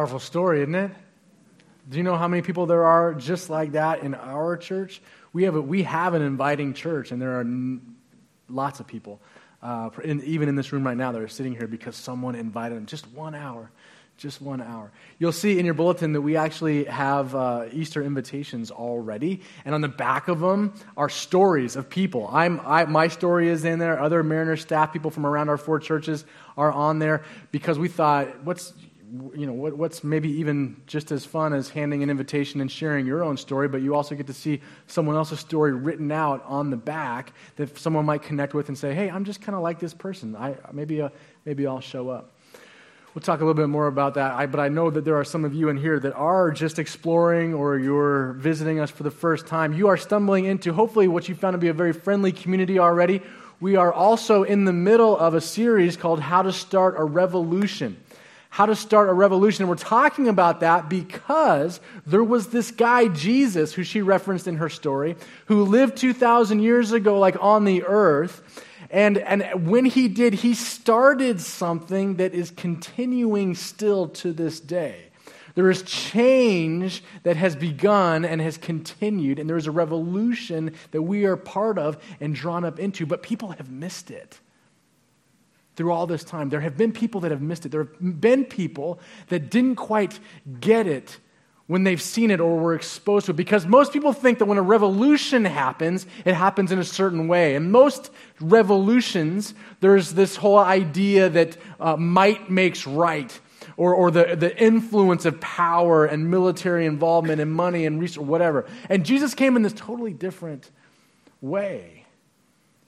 Powerful story, isn't it? Do you know how many people there are just like that in our church? We have, a, we have an inviting church, and there are n- lots of people, uh, in, even in this room right now, that are sitting here because someone invited them. Just one hour. Just one hour. You'll see in your bulletin that we actually have uh, Easter invitations already, and on the back of them are stories of people. I'm, I, my story is in there. Other Mariner staff, people from around our four churches, are on there because we thought, what's you know, what, what's maybe even just as fun as handing an invitation and sharing your own story, but you also get to see someone else's story written out on the back that someone might connect with and say, hey, I'm just kind of like this person. I, maybe, uh, maybe I'll show up. We'll talk a little bit more about that, I, but I know that there are some of you in here that are just exploring or you're visiting us for the first time. You are stumbling into hopefully what you found to be a very friendly community already. We are also in the middle of a series called How to Start a Revolution how to start a revolution. And we're talking about that because there was this guy, Jesus, who she referenced in her story, who lived 2,000 years ago, like on the earth. And, and when he did, he started something that is continuing still to this day. There is change that has begun and has continued, and there is a revolution that we are part of and drawn up into, but people have missed it through all this time. There have been people that have missed it. There have been people that didn't quite get it when they've seen it or were exposed to it. Because most people think that when a revolution happens, it happens in a certain way. And most revolutions, there's this whole idea that uh, might makes right. Or, or the, the influence of power and military involvement and money and resource, whatever. And Jesus came in this totally different way.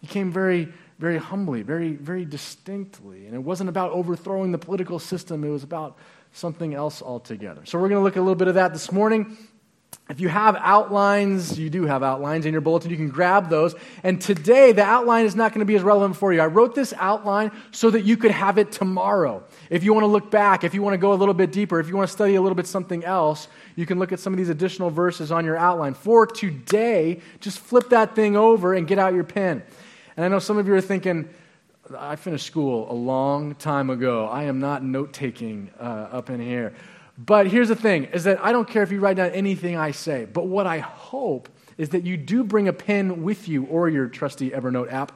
He came very very humbly, very, very distinctly. And it wasn't about overthrowing the political system, it was about something else altogether. So we're going to look a little bit of that this morning. If you have outlines, you do have outlines in your bulletin, you can grab those. And today, the outline is not going to be as relevant for you. I wrote this outline so that you could have it tomorrow. If you want to look back, if you want to go a little bit deeper, if you want to study a little bit something else, you can look at some of these additional verses on your outline. For today, just flip that thing over and get out your pen. And I know some of you are thinking, I finished school a long time ago. I am not note taking uh, up in here. But here's the thing is that I don't care if you write down anything I say, but what I hope is that you do bring a pen with you or your trusty Evernote app,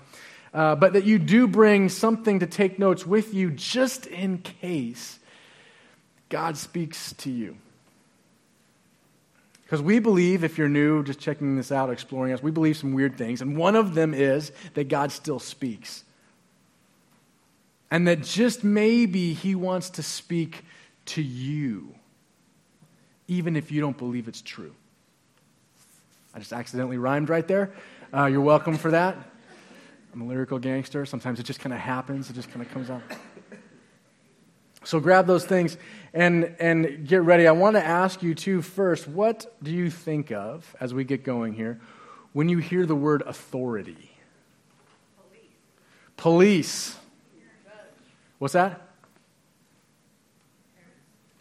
uh, but that you do bring something to take notes with you just in case God speaks to you. Because we believe, if you're new, just checking this out, exploring us, we believe some weird things. And one of them is that God still speaks. And that just maybe He wants to speak to you, even if you don't believe it's true. I just accidentally rhymed right there. Uh, you're welcome for that. I'm a lyrical gangster. Sometimes it just kind of happens, it just kind of comes out. So grab those things and, and get ready. I want to ask you, too, first, what do you think of as we get going here when you hear the word authority? Police. Police. What's that?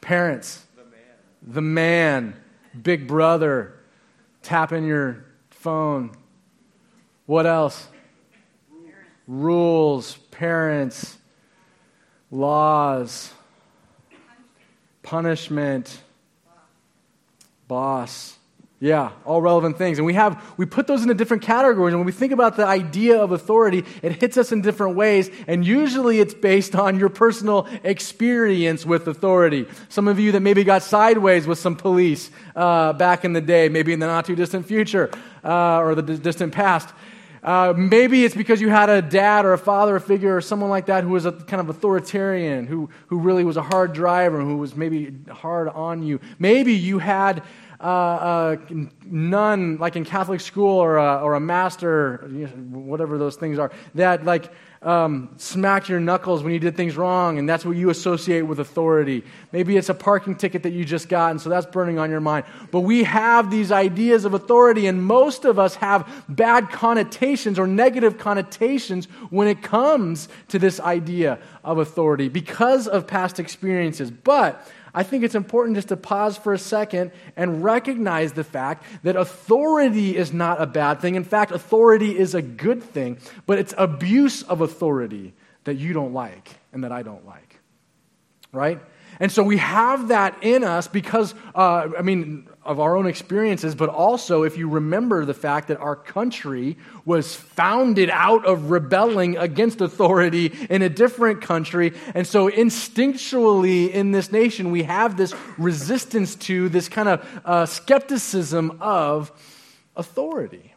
Parents. The man. The man. Big brother. Tapping your phone. What else? Rules. Parents. Laws punishment, boss. Yeah, all relevant things. And we have we put those into different categories. And when we think about the idea of authority, it hits us in different ways. And usually it's based on your personal experience with authority. Some of you that maybe got sideways with some police uh, back in the day, maybe in the not too distant future uh, or the distant past. Uh, maybe it's because you had a dad or a father figure or someone like that who was a kind of authoritarian, who, who really was a hard driver, who was maybe hard on you. Maybe you had uh, a nun, like in Catholic school, or a, or a master, whatever those things are, that like um, smacked your knuckles when you did things wrong, and that's what you associate with authority. Maybe it's a parking ticket that you just got, and so that's burning on your mind. But we have these ideas of authority, and most of us have bad connotations or negative connotations when it comes to this idea of authority because of past experiences. But I think it's important just to pause for a second and recognize the fact that authority is not a bad thing. In fact, authority is a good thing, but it's abuse of authority that you don't like and that I don't like. Right? And so we have that in us because, uh, I mean, of our own experiences, but also if you remember the fact that our country was founded out of rebelling against authority in a different country. And so instinctually in this nation, we have this resistance to this kind of uh, skepticism of authority.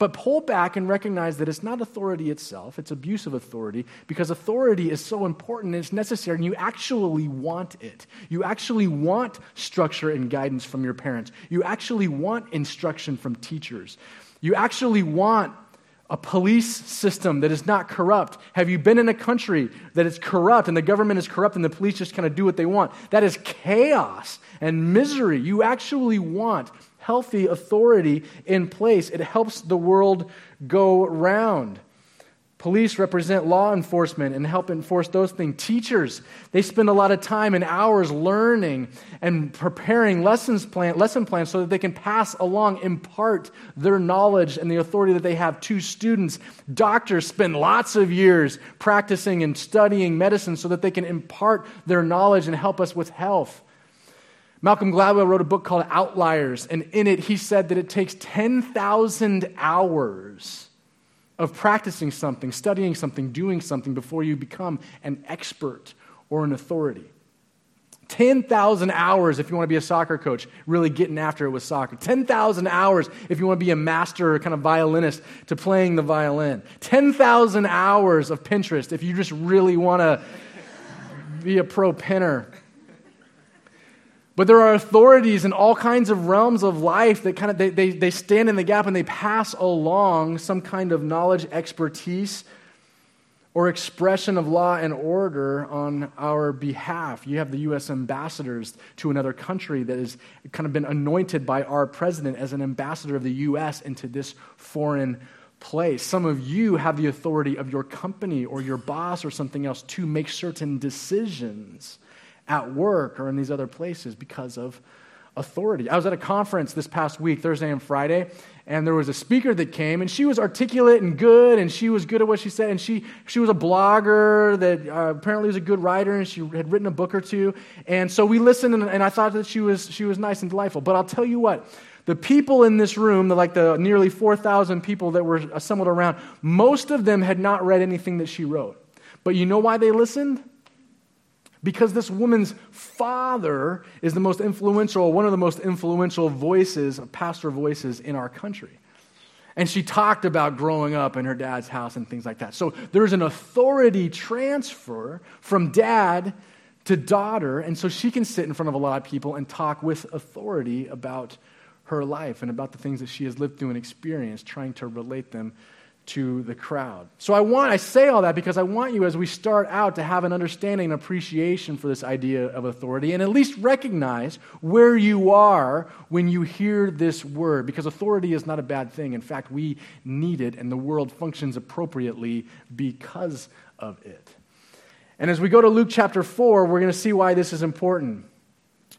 But pull back and recognize that it's not authority itself, it's abuse of authority because authority is so important and it's necessary and you actually want it. You actually want structure and guidance from your parents. You actually want instruction from teachers. You actually want a police system that is not corrupt? Have you been in a country that is corrupt and the government is corrupt and the police just kind of do what they want? That is chaos and misery. You actually want healthy authority in place. It helps the world go round. Police represent law enforcement and help enforce those things. Teachers, they spend a lot of time and hours learning and preparing lessons plan, lesson plans so that they can pass along, impart their knowledge and the authority that they have to students. Doctors spend lots of years practicing and studying medicine so that they can impart their knowledge and help us with health. Malcolm Gladwell wrote a book called Outliers, and in it he said that it takes 10,000 hours of practicing something, studying something, doing something before you become an expert or an authority. 10,000 hours if you want to be a soccer coach, really getting after it with soccer. 10,000 hours if you want to be a master kind of violinist to playing the violin. 10,000 hours of Pinterest if you just really want to be a pro pinner. But there are authorities in all kinds of realms of life that kind of they, they, they stand in the gap and they pass along some kind of knowledge, expertise, or expression of law and order on our behalf. You have the U.S. ambassadors to another country that has kind of been anointed by our president as an ambassador of the U.S. into this foreign place. Some of you have the authority of your company or your boss or something else to make certain decisions at work or in these other places because of authority. I was at a conference this past week, Thursday and Friday, and there was a speaker that came, and she was articulate and good, and she was good at what she said, and she, she was a blogger that uh, apparently was a good writer, and she had written a book or two. And so we listened, and, and I thought that she was, she was nice and delightful. But I'll tell you what, the people in this room, the, like the nearly 4,000 people that were assembled around, most of them had not read anything that she wrote. But you know why they listened? Because this woman's father is the most influential, one of the most influential voices, pastor voices in our country. And she talked about growing up in her dad's house and things like that. So there's an authority transfer from dad to daughter. And so she can sit in front of a lot of people and talk with authority about her life and about the things that she has lived through and experienced, trying to relate them to the crowd. So I want I say all that because I want you as we start out to have an understanding and appreciation for this idea of authority and at least recognize where you are when you hear this word because authority is not a bad thing. In fact, we need it and the world functions appropriately because of it. And as we go to Luke chapter 4, we're going to see why this is important.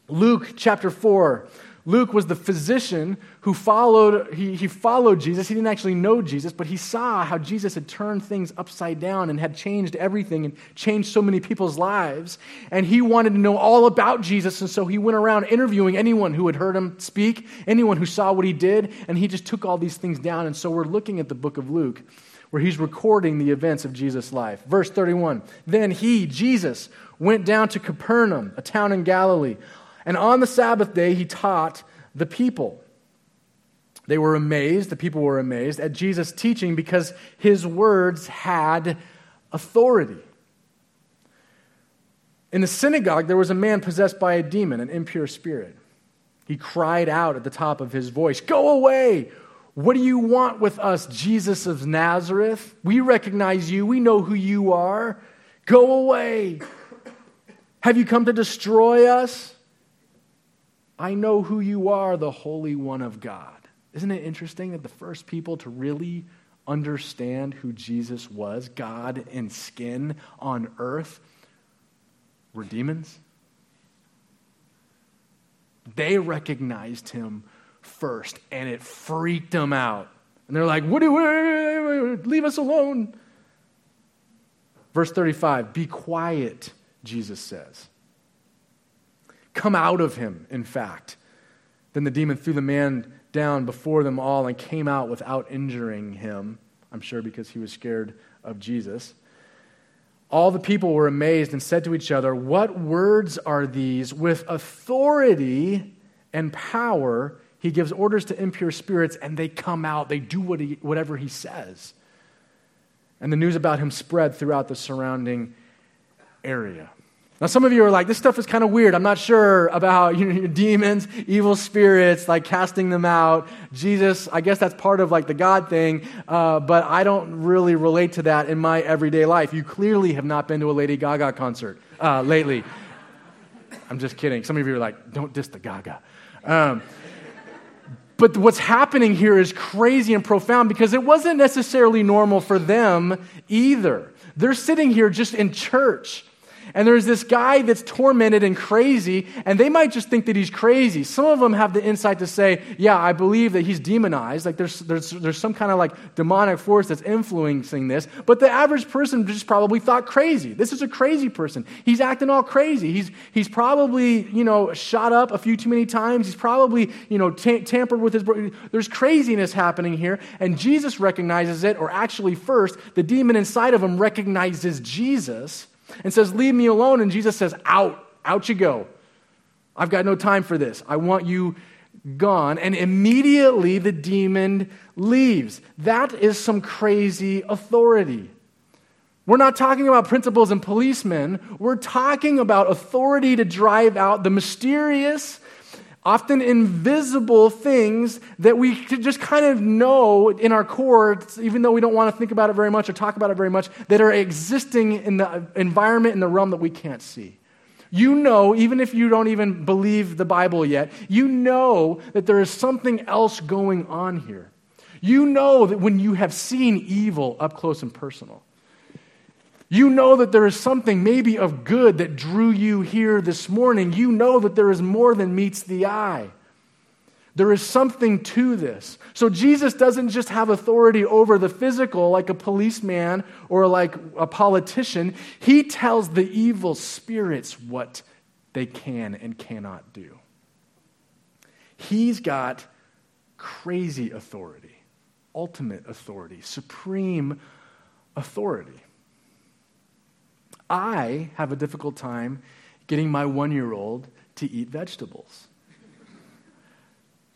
Luke chapter 4 Luke was the physician who followed, he, he followed Jesus. He didn't actually know Jesus, but he saw how Jesus had turned things upside down and had changed everything and changed so many people's lives. And he wanted to know all about Jesus. And so he went around interviewing anyone who had heard him speak, anyone who saw what he did. And he just took all these things down. And so we're looking at the book of Luke where he's recording the events of Jesus' life. Verse 31 Then he, Jesus, went down to Capernaum, a town in Galilee and on the Sabbath day, he taught the people. They were amazed, the people were amazed at Jesus' teaching because his words had authority. In the synagogue, there was a man possessed by a demon, an impure spirit. He cried out at the top of his voice, Go away! What do you want with us, Jesus of Nazareth? We recognize you. We know who you are. Go away. Have you come to destroy us? I know who you are, the Holy One of God. Isn't it interesting that the first people to really understand who Jesus was, God in skin on earth, were demons? They recognized him first, and it freaked them out. And they're like, what do we, leave us alone. Verse 35 Be quiet, Jesus says. Come out of him, in fact. Then the demon threw the man down before them all and came out without injuring him. I'm sure because he was scared of Jesus. All the people were amazed and said to each other, What words are these? With authority and power, he gives orders to impure spirits, and they come out. They do what he, whatever he says. And the news about him spread throughout the surrounding area. Now, some of you are like, this stuff is kind of weird. I'm not sure about you know, demons, evil spirits, like casting them out. Jesus, I guess that's part of like the God thing, uh, but I don't really relate to that in my everyday life. You clearly have not been to a Lady Gaga concert uh, lately. I'm just kidding. Some of you are like, don't diss the Gaga. Um, but what's happening here is crazy and profound because it wasn't necessarily normal for them either. They're sitting here just in church and there's this guy that's tormented and crazy, and they might just think that he's crazy. Some of them have the insight to say, Yeah, I believe that he's demonized. Like there's, there's, there's some kind of like demonic force that's influencing this. But the average person just probably thought crazy. This is a crazy person. He's acting all crazy. He's, he's probably, you know, shot up a few too many times. He's probably, you know, t- tampered with his. There's craziness happening here, and Jesus recognizes it, or actually, first, the demon inside of him recognizes Jesus and says, Leave me alone. And Jesus says, Out, out you go. I've got no time for this. I want you gone. And immediately the demon leaves. That is some crazy authority. We're not talking about principals and policemen. We're talking about authority to drive out the mysterious often invisible things that we just kind of know in our core, even though we don't want to think about it very much or talk about it very much, that are existing in the environment, in the realm that we can't see. You know, even if you don't even believe the Bible yet, you know that there is something else going on here. You know that when you have seen evil up close and personal, you know that there is something maybe of good that drew you here this morning. You know that there is more than meets the eye. There is something to this. So Jesus doesn't just have authority over the physical like a policeman or like a politician. He tells the evil spirits what they can and cannot do. He's got crazy authority, ultimate authority, supreme authority. I have a difficult time getting my one year old to eat vegetables.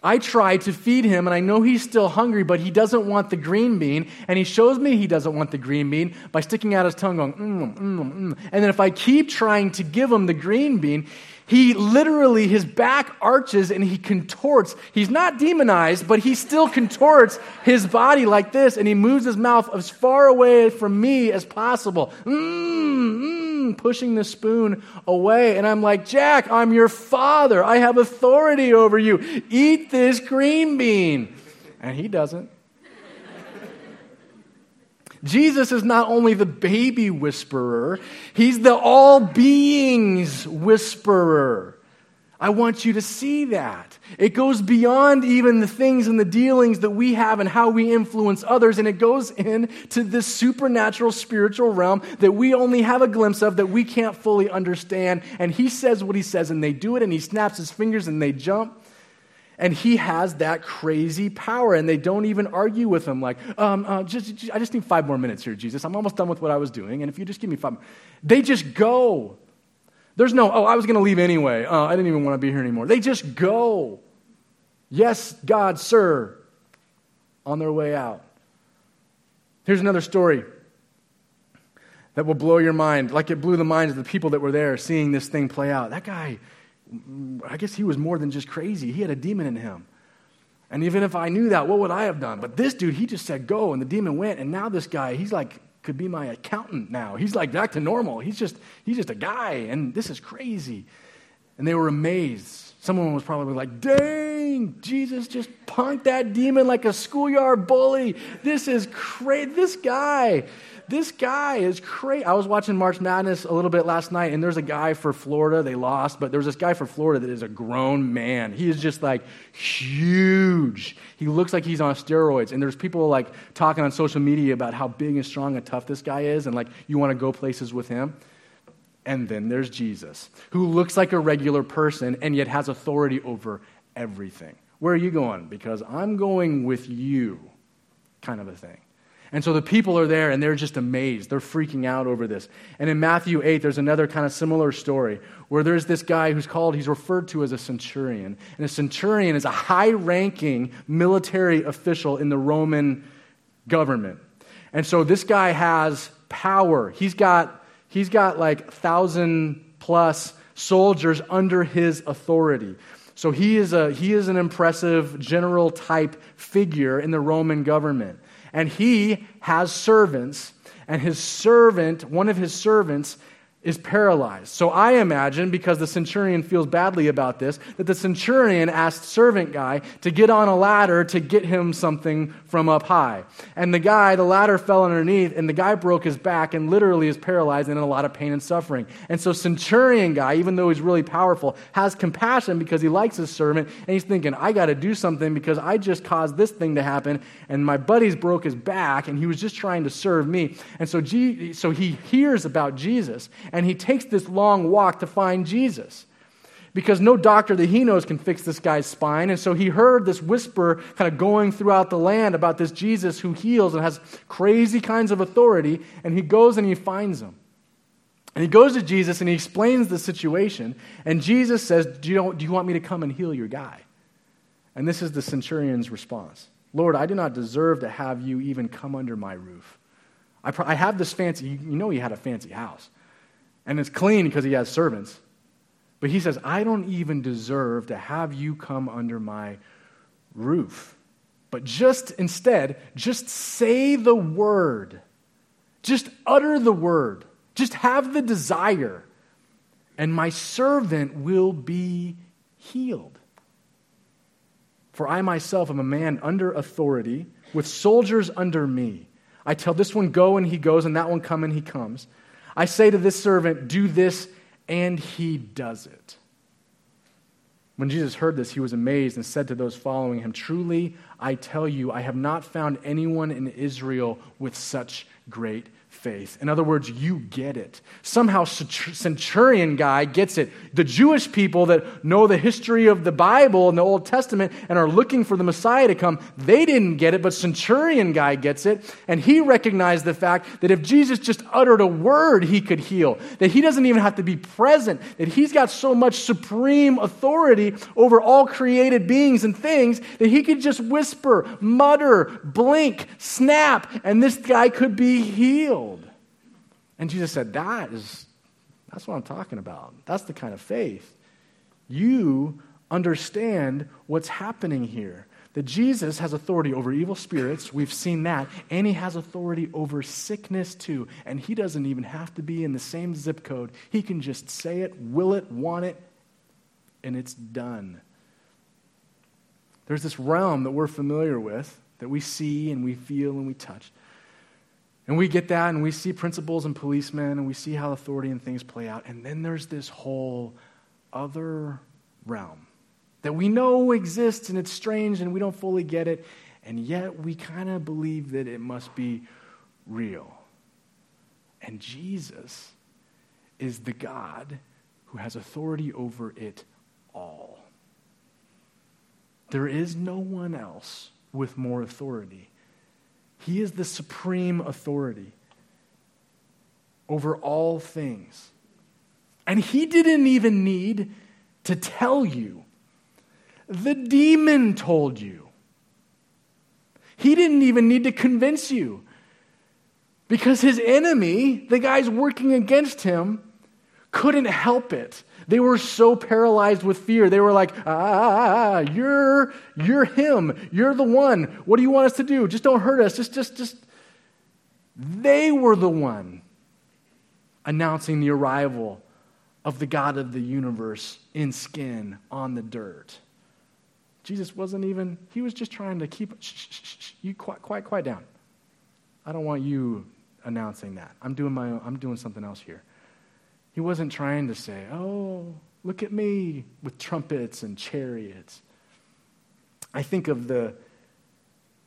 I try to feed him, and I know he's still hungry, but he doesn't want the green bean. And he shows me he doesn't want the green bean by sticking out his tongue, going, mm, mm, mm. And then if I keep trying to give him the green bean, he literally, his back arches and he contorts. He's not demonized, but he still contorts his body like this, and he moves his mouth as far away from me as possible, mm, mm, pushing the spoon away. And I'm like, Jack, I'm your father. I have authority over you. Eat this green bean. And he doesn't. Jesus is not only the baby whisperer, he's the all beings whisperer. I want you to see that. It goes beyond even the things and the dealings that we have and how we influence others, and it goes into this supernatural spiritual realm that we only have a glimpse of, that we can't fully understand. And he says what he says, and they do it, and he snaps his fingers and they jump. And he has that crazy power, and they don't even argue with him, like, um, uh, just, just, I just need five more minutes here, Jesus. I'm almost done with what I was doing, and if you just give me five They just go. There's no, oh, I was going to leave anyway. Uh, I didn't even want to be here anymore. They just go. Yes, God, sir, on their way out. Here's another story that will blow your mind, like it blew the minds of the people that were there seeing this thing play out. That guy I guess he was more than just crazy. He had a demon in him. And even if I knew that, what would I have done? But this dude, he just said go, and the demon went. And now this guy, he's like, could be my accountant now. He's like back to normal. He's just, he's just a guy, and this is crazy. And they were amazed. Someone was probably like, dang, Jesus just punked that demon like a schoolyard bully. This is crazy. This guy, this guy is crazy. I was watching March Madness a little bit last night, and there's a guy for Florida. They lost, but there's this guy for Florida that is a grown man. He is just like huge. He looks like he's on steroids. And there's people like talking on social media about how big and strong and tough this guy is, and like you want to go places with him. And then there's Jesus, who looks like a regular person and yet has authority over everything. Where are you going? Because I'm going with you, kind of a thing. And so the people are there and they're just amazed. They're freaking out over this. And in Matthew 8, there's another kind of similar story where there's this guy who's called, he's referred to as a centurion. And a centurion is a high ranking military official in the Roman government. And so this guy has power. He's got, he's got like thousand plus soldiers under his authority. So he is, a, he is an impressive general type figure in the Roman government. And he has servants, and his servant, one of his servants, is paralyzed. So I imagine, because the centurion feels badly about this, that the centurion asked servant guy to get on a ladder to get him something from up high. And the guy, the ladder fell underneath, and the guy broke his back and literally is paralyzed and in a lot of pain and suffering. And so centurion guy, even though he's really powerful, has compassion because he likes his servant, and he's thinking, I got to do something because I just caused this thing to happen, and my buddy's broke his back, and he was just trying to serve me. And so, so he hears about Jesus and he takes this long walk to find Jesus because no doctor that he knows can fix this guy's spine. And so he heard this whisper kind of going throughout the land about this Jesus who heals and has crazy kinds of authority. And he goes and he finds him. And he goes to Jesus and he explains the situation. And Jesus says, Do you, do you want me to come and heal your guy? And this is the centurion's response Lord, I do not deserve to have you even come under my roof. I, I have this fancy, you know, he had a fancy house and it's clean because he has servants. But he says, I don't even deserve to have you come under my roof. But just instead, just say the word. Just utter the word. Just have the desire. And my servant will be healed. For I myself am a man under authority, with soldiers under me. I tell this one, go, and he goes, and that one, come, and he comes. I say to this servant, Do this, and he does it. When Jesus heard this, he was amazed and said to those following him, Truly, I tell you, I have not found anyone in Israel with such great faith. In other words, you get it. Somehow, centurion guy gets it. The Jewish people that know the history of the Bible and the Old Testament and are looking for the Messiah to come, they didn't get it, but centurion guy gets it. And he recognized the fact that if Jesus just uttered a word, he could heal. That he doesn't even have to be present. That he's got so much supreme authority over all created beings and things that he could just whisper, mutter, blink, snap, and this guy could be healed. And Jesus said, That is, that's what I'm talking about. That's the kind of faith. You understand what's happening here. That Jesus has authority over evil spirits, we've seen that, and he has authority over sickness too. And he doesn't even have to be in the same zip code. He can just say it, will it, want it, and it's done. There's this realm that we're familiar with, that we see and we feel and we touch. And we get that, and we see principals and policemen, and we see how authority and things play out. And then there's this whole other realm that we know exists, and it's strange, and we don't fully get it. And yet we kind of believe that it must be real. And Jesus is the God who has authority over it all. There is no one else with more authority. He is the supreme authority over all things. And he didn't even need to tell you. The demon told you. He didn't even need to convince you. Because his enemy, the guys working against him, couldn't help it. They were so paralyzed with fear. They were like, ah, ah, ah, ah, you're, you're him. You're the one. What do you want us to do? Just don't hurt us. Just, just, just. They were the one announcing the arrival of the God of the universe in skin on the dirt. Jesus wasn't even, he was just trying to keep, shh, shh, shh, you quiet, quiet, quiet down. I don't want you announcing that. I'm doing my own, I'm doing something else here. He wasn't trying to say, oh, look at me with trumpets and chariots. I think of the,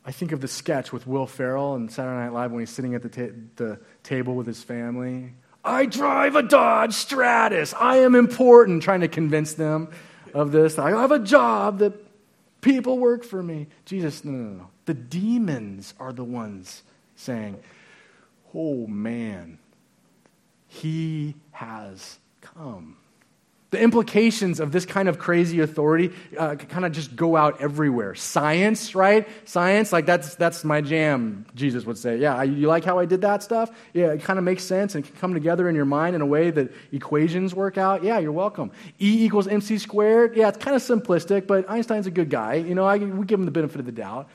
I think of the sketch with Will Ferrell and Saturday Night Live when he's sitting at the, ta- the table with his family. I drive a Dodge Stratus. I am important, trying to convince them of this. I have a job that people work for me. Jesus, no, no, no. The demons are the ones saying, Oh man, he has come. The implications of this kind of crazy authority uh, kind of just go out everywhere. Science, right? Science, like that's, that's my jam, Jesus would say. Yeah, you like how I did that stuff? Yeah, it kind of makes sense and can come together in your mind in a way that equations work out. Yeah, you're welcome. E equals mc squared. Yeah, it's kind of simplistic, but Einstein's a good guy. You know, I, we give him the benefit of the doubt.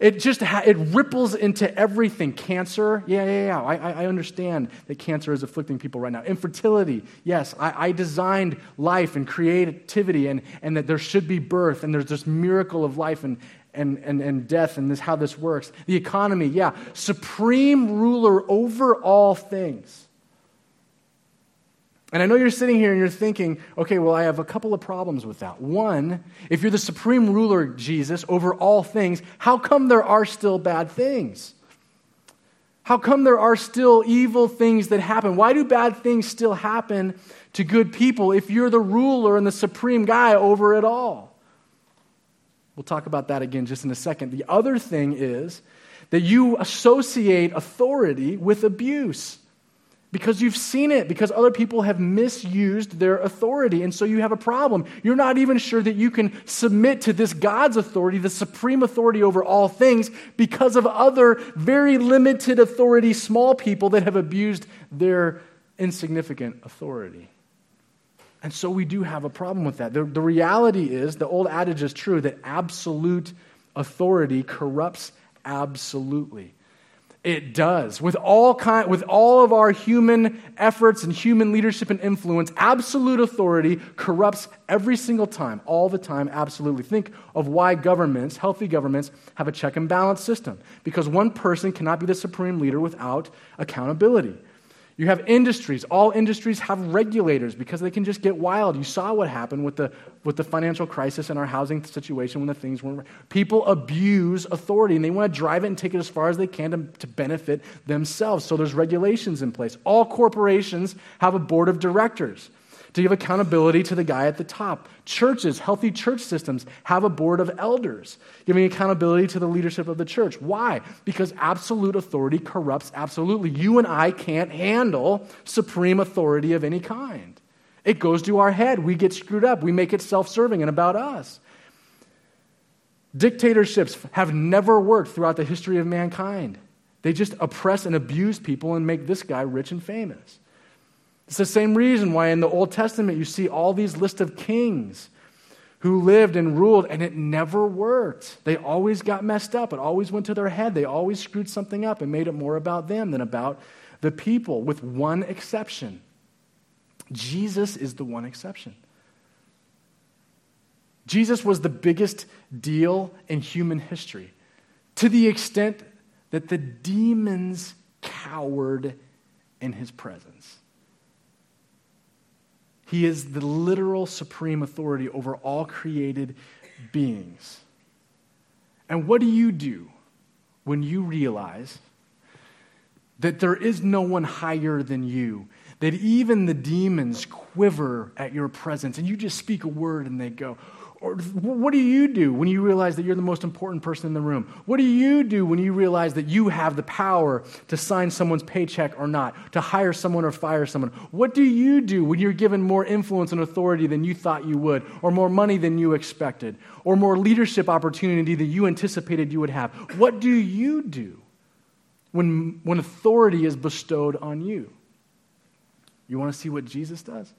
It just ha- it ripples into everything. Cancer, yeah, yeah, yeah. I, I understand that cancer is afflicting people right now. Infertility, yes. I, I designed life and creativity, and, and that there should be birth, and there's this miracle of life and, and, and, and death, and this how this works. The economy, yeah. Supreme ruler over all things. And I know you're sitting here and you're thinking, okay, well, I have a couple of problems with that. One, if you're the supreme ruler, Jesus, over all things, how come there are still bad things? How come there are still evil things that happen? Why do bad things still happen to good people if you're the ruler and the supreme guy over it all? We'll talk about that again just in a second. The other thing is that you associate authority with abuse because you've seen it, because other people have misused their authority, and so you have a problem. You're not even sure that you can submit to this God's authority, the supreme authority over all things, because of other very limited authority, small people that have abused their insignificant authority. And so we do have a problem with that. The, the reality is, the old adage is true that absolute authority corrupts absolutely. It does. With all, kind, with all of our human efforts and human leadership and influence, absolute authority corrupts every single time, all the time, absolutely. Think of why governments, healthy governments, have a check and balance system. Because one person cannot be the supreme leader without accountability. You have industries. All industries have regulators because they can just get wild. You saw what happened with the, with the financial crisis and our housing situation when the things weren't. People abuse authority and they want to drive it and take it as far as they can to, to benefit themselves. So there's regulations in place. All corporations have a board of directors to give accountability to the guy at the top. Churches, healthy church systems, have a board of elders giving accountability to the leadership of the church. Why? Because absolute authority corrupts absolutely. You and I can't handle supreme authority of any kind. It goes to our head. We get screwed up. We make it self serving and about us. Dictatorships have never worked throughout the history of mankind. They just oppress and abuse people and make this guy rich and famous. It's the same reason why in the Old Testament you see all these lists of kings who lived and ruled, and it never worked. They always got messed up. It always went to their head. They always screwed something up and made it more about them than about the people, with one exception. Jesus is the one exception. Jesus was the biggest deal in human history to the extent that the demons cowered in his presence. He is the literal supreme authority over all created beings. And what do you do when you realize that there is no one higher than you? That even the demons quiver at your presence, and you just speak a word and they go, or what do you do when you realize that you're the most important person in the room? What do you do when you realize that you have the power to sign someone's paycheck or not, to hire someone or fire someone? What do you do when you're given more influence and authority than you thought you would, or more money than you expected, or more leadership opportunity than you anticipated you would have? What do you do when, when authority is bestowed on you? You want to see what Jesus does?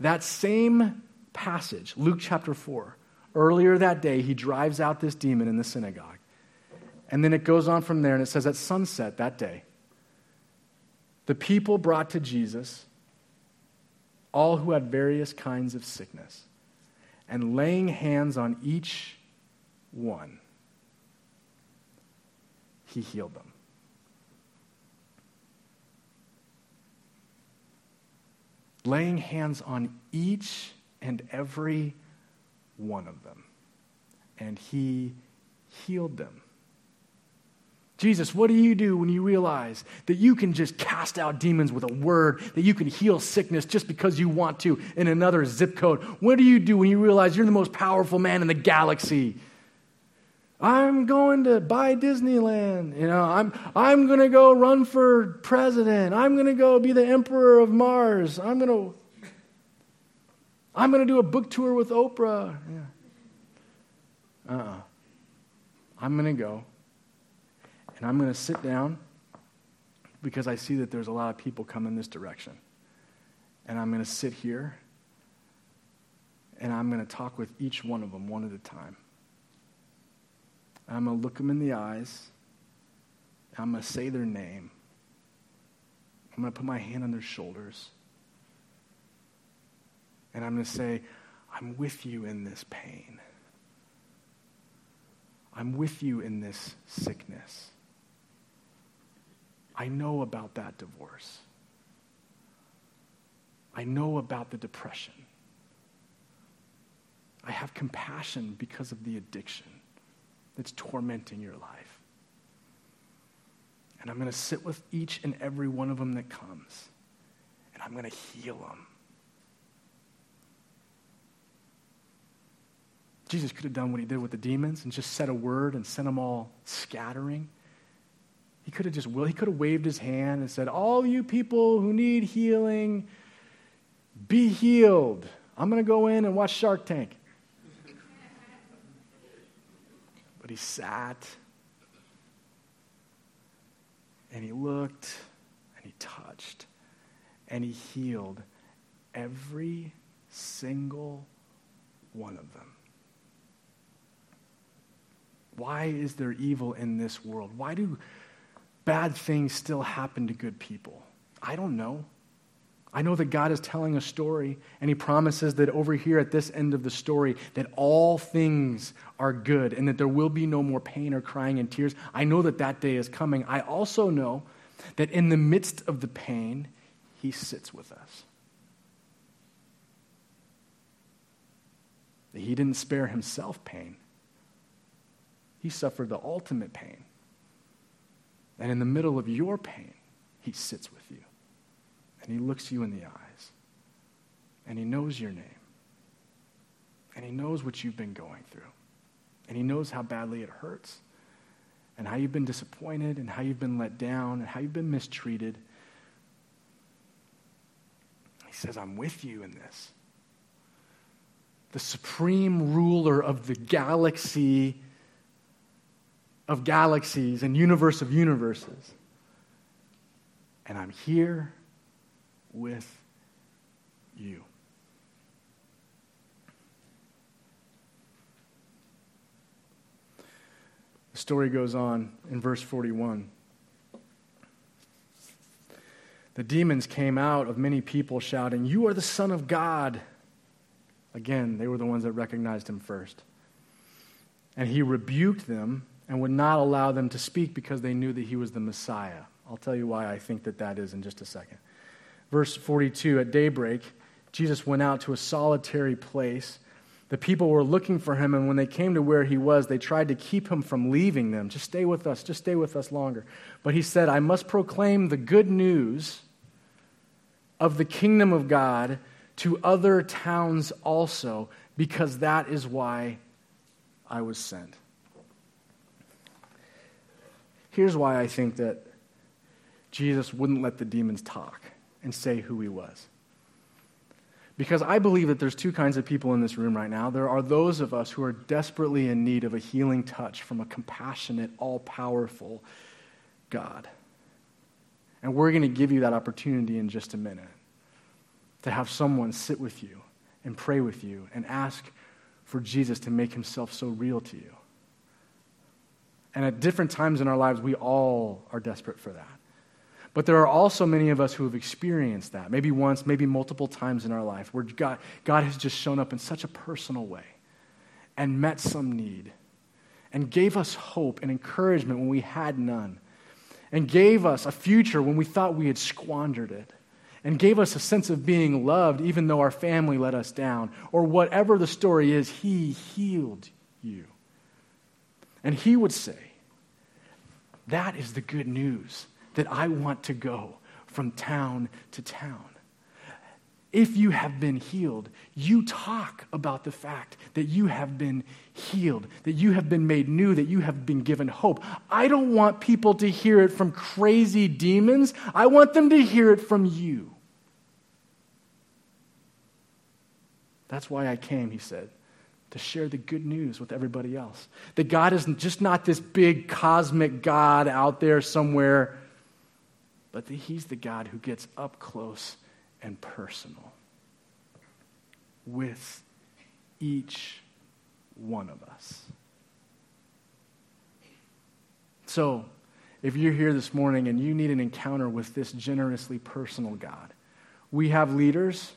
That same passage, Luke chapter 4, earlier that day, he drives out this demon in the synagogue. And then it goes on from there, and it says, At sunset that day, the people brought to Jesus all who had various kinds of sickness, and laying hands on each one, he healed them. Laying hands on each and every one of them. And he healed them. Jesus, what do you do when you realize that you can just cast out demons with a word, that you can heal sickness just because you want to in another zip code? What do you do when you realize you're the most powerful man in the galaxy? I'm going to buy Disneyland. You know, I'm, I'm going to go run for president. I'm going to go be the emperor of Mars. I'm going to I'm going to do a book tour with Oprah. Yeah. Uh-uh. I'm going to go and I'm going to sit down because I see that there's a lot of people coming this direction. And I'm going to sit here and I'm going to talk with each one of them one at a time. I'm going to look them in the eyes. I'm going to say their name. I'm going to put my hand on their shoulders. And I'm going to say, I'm with you in this pain. I'm with you in this sickness. I know about that divorce. I know about the depression. I have compassion because of the addiction that's tormenting your life. And I'm going to sit with each and every one of them that comes, and I'm going to heal them. Jesus could have done what he did with the demons and just said a word and sent them all scattering. He could have just will he could have waved his hand and said, "All you people who need healing, be healed. I'm going to go in and watch Shark Tank." But he sat and he looked and he touched and he healed every single one of them. Why is there evil in this world? Why do bad things still happen to good people? I don't know. I know that God is telling a story, and He promises that over here at this end of the story, that all things are good and that there will be no more pain or crying and tears. I know that that day is coming. I also know that in the midst of the pain, He sits with us. He didn't spare Himself pain, He suffered the ultimate pain. And in the middle of your pain, He sits with you. And He looks you in the eyes. And He knows your name. And He knows what you've been going through. And He knows how badly it hurts. And how you've been disappointed, and how you've been let down, and how you've been mistreated. He says, I'm with you in this. The supreme ruler of the galaxy of galaxies and universe of universes. And I'm here with you. The story goes on in verse 41. The demons came out of many people shouting, You are the Son of God. Again, they were the ones that recognized him first. And he rebuked them and would not allow them to speak because they knew that he was the Messiah. I'll tell you why I think that that is in just a second. Verse 42 At daybreak, Jesus went out to a solitary place. The people were looking for him, and when they came to where he was, they tried to keep him from leaving them. Just stay with us, just stay with us longer. But he said, I must proclaim the good news of the kingdom of God to other towns also, because that is why I was sent. Here's why I think that Jesus wouldn't let the demons talk and say who he was. Because I believe that there's two kinds of people in this room right now. There are those of us who are desperately in need of a healing touch from a compassionate, all powerful God. And we're going to give you that opportunity in just a minute to have someone sit with you and pray with you and ask for Jesus to make himself so real to you. And at different times in our lives, we all are desperate for that. But there are also many of us who have experienced that, maybe once, maybe multiple times in our life, where God, God has just shown up in such a personal way and met some need and gave us hope and encouragement when we had none and gave us a future when we thought we had squandered it and gave us a sense of being loved even though our family let us down or whatever the story is, He healed you. And he would say, That is the good news that I want to go from town to town. If you have been healed, you talk about the fact that you have been healed, that you have been made new, that you have been given hope. I don't want people to hear it from crazy demons. I want them to hear it from you. That's why I came, he said, to share the good news with everybody else. That God is just not this big cosmic God out there somewhere, but that he's the God who gets up close and personal with each one of us. So, if you're here this morning and you need an encounter with this generously personal God, we have leaders,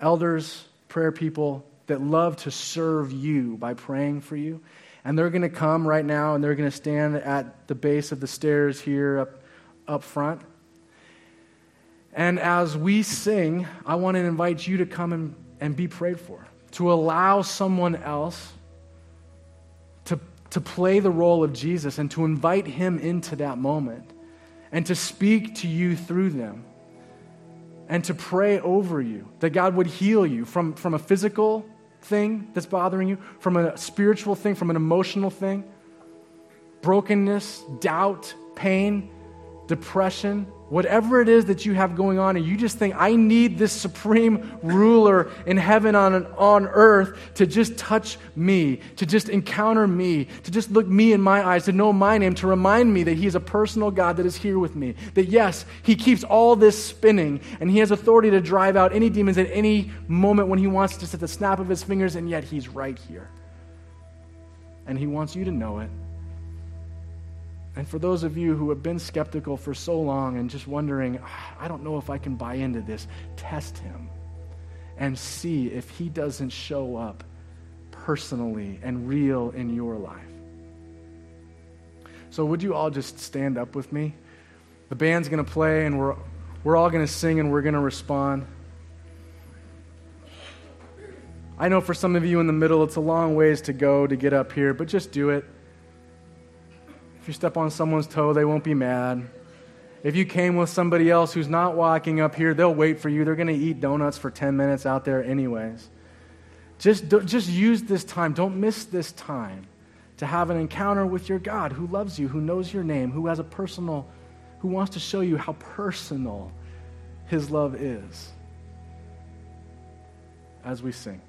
elders, prayer people that love to serve you by praying for you. And they're going to come right now and they're going to stand at the base of the stairs here up, up front. And as we sing, I want to invite you to come and, and be prayed for, to allow someone else to, to play the role of Jesus and to invite him into that moment and to speak to you through them and to pray over you that God would heal you from, from a physical thing that's bothering you, from a spiritual thing, from an emotional thing, brokenness, doubt, pain, depression, whatever it is that you have going on, and you just think, I need this supreme ruler in heaven on, on earth to just touch me, to just encounter me, to just look me in my eyes, to know my name, to remind me that He is a personal God that is here with me. That yes, He keeps all this spinning, and He has authority to drive out any demons at any moment when He wants, just at the snap of His fingers, and yet He's right here. And He wants you to know it. And for those of you who have been skeptical for so long and just wondering, ah, I don't know if I can buy into this, test him and see if he doesn't show up personally and real in your life. So, would you all just stand up with me? The band's going to play, and we're, we're all going to sing and we're going to respond. I know for some of you in the middle, it's a long ways to go to get up here, but just do it. If you step on someone's toe, they won't be mad. If you came with somebody else who's not walking up here, they'll wait for you. They're going to eat donuts for 10 minutes out there, anyways. Just, just use this time. Don't miss this time to have an encounter with your God who loves you, who knows your name, who has a personal, who wants to show you how personal his love is as we sing.